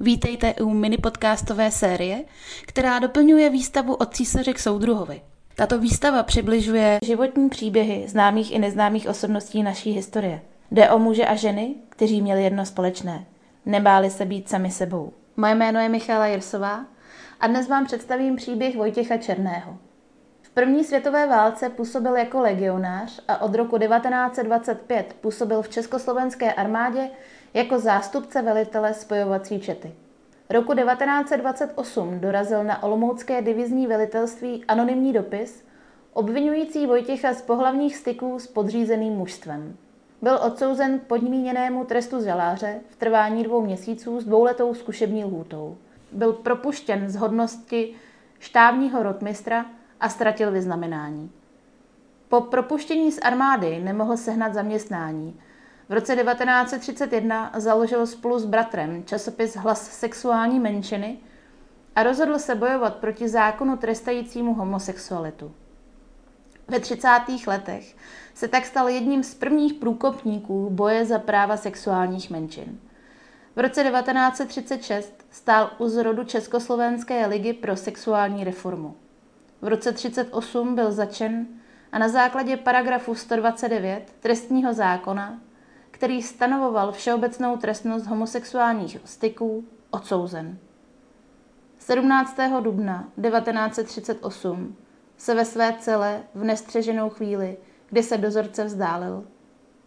Vítejte u mini podcastové série, která doplňuje výstavu od císaře k soudruhovi. Tato výstava přibližuje životní příběhy známých i neznámých osobností naší historie. Jde o muže a ženy, kteří měli jedno společné. Nebáli se být sami sebou. Moje jméno je Michála Jirsová a dnes vám představím příběh Vojtěcha Černého. V první světové válce působil jako legionář a od roku 1925 působil v československé armádě jako zástupce velitele spojovací čety. Roku 1928 dorazil na Olomoucké divizní velitelství anonymní dopis, obvinující Vojtěcha z pohlavních styků s podřízeným mužstvem. Byl odsouzen k podmíněnému trestu žaláře v trvání dvou měsíců s dvouletou zkušební lhůtou. Byl propuštěn z hodnosti štábního rotmistra a ztratil vyznamenání. Po propuštění z armády nemohl sehnat zaměstnání v roce 1931 založil spolu s bratrem časopis Hlas sexuální menšiny a rozhodl se bojovat proti zákonu trestajícímu homosexualitu. Ve 30. letech se tak stal jedním z prvních průkopníků boje za práva sexuálních menšin. V roce 1936 stál u zrodu Československé ligy pro sexuální reformu. V roce 1938 byl začen a na základě paragrafu 129 trestního zákona který stanovoval všeobecnou trestnost homosexuálních styků, odsouzen. 17. dubna 1938 se ve své celé v nestřeženou chvíli, kdy se dozorce vzdálil,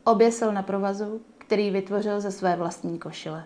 oběsil na provazu, který vytvořil ze své vlastní košile.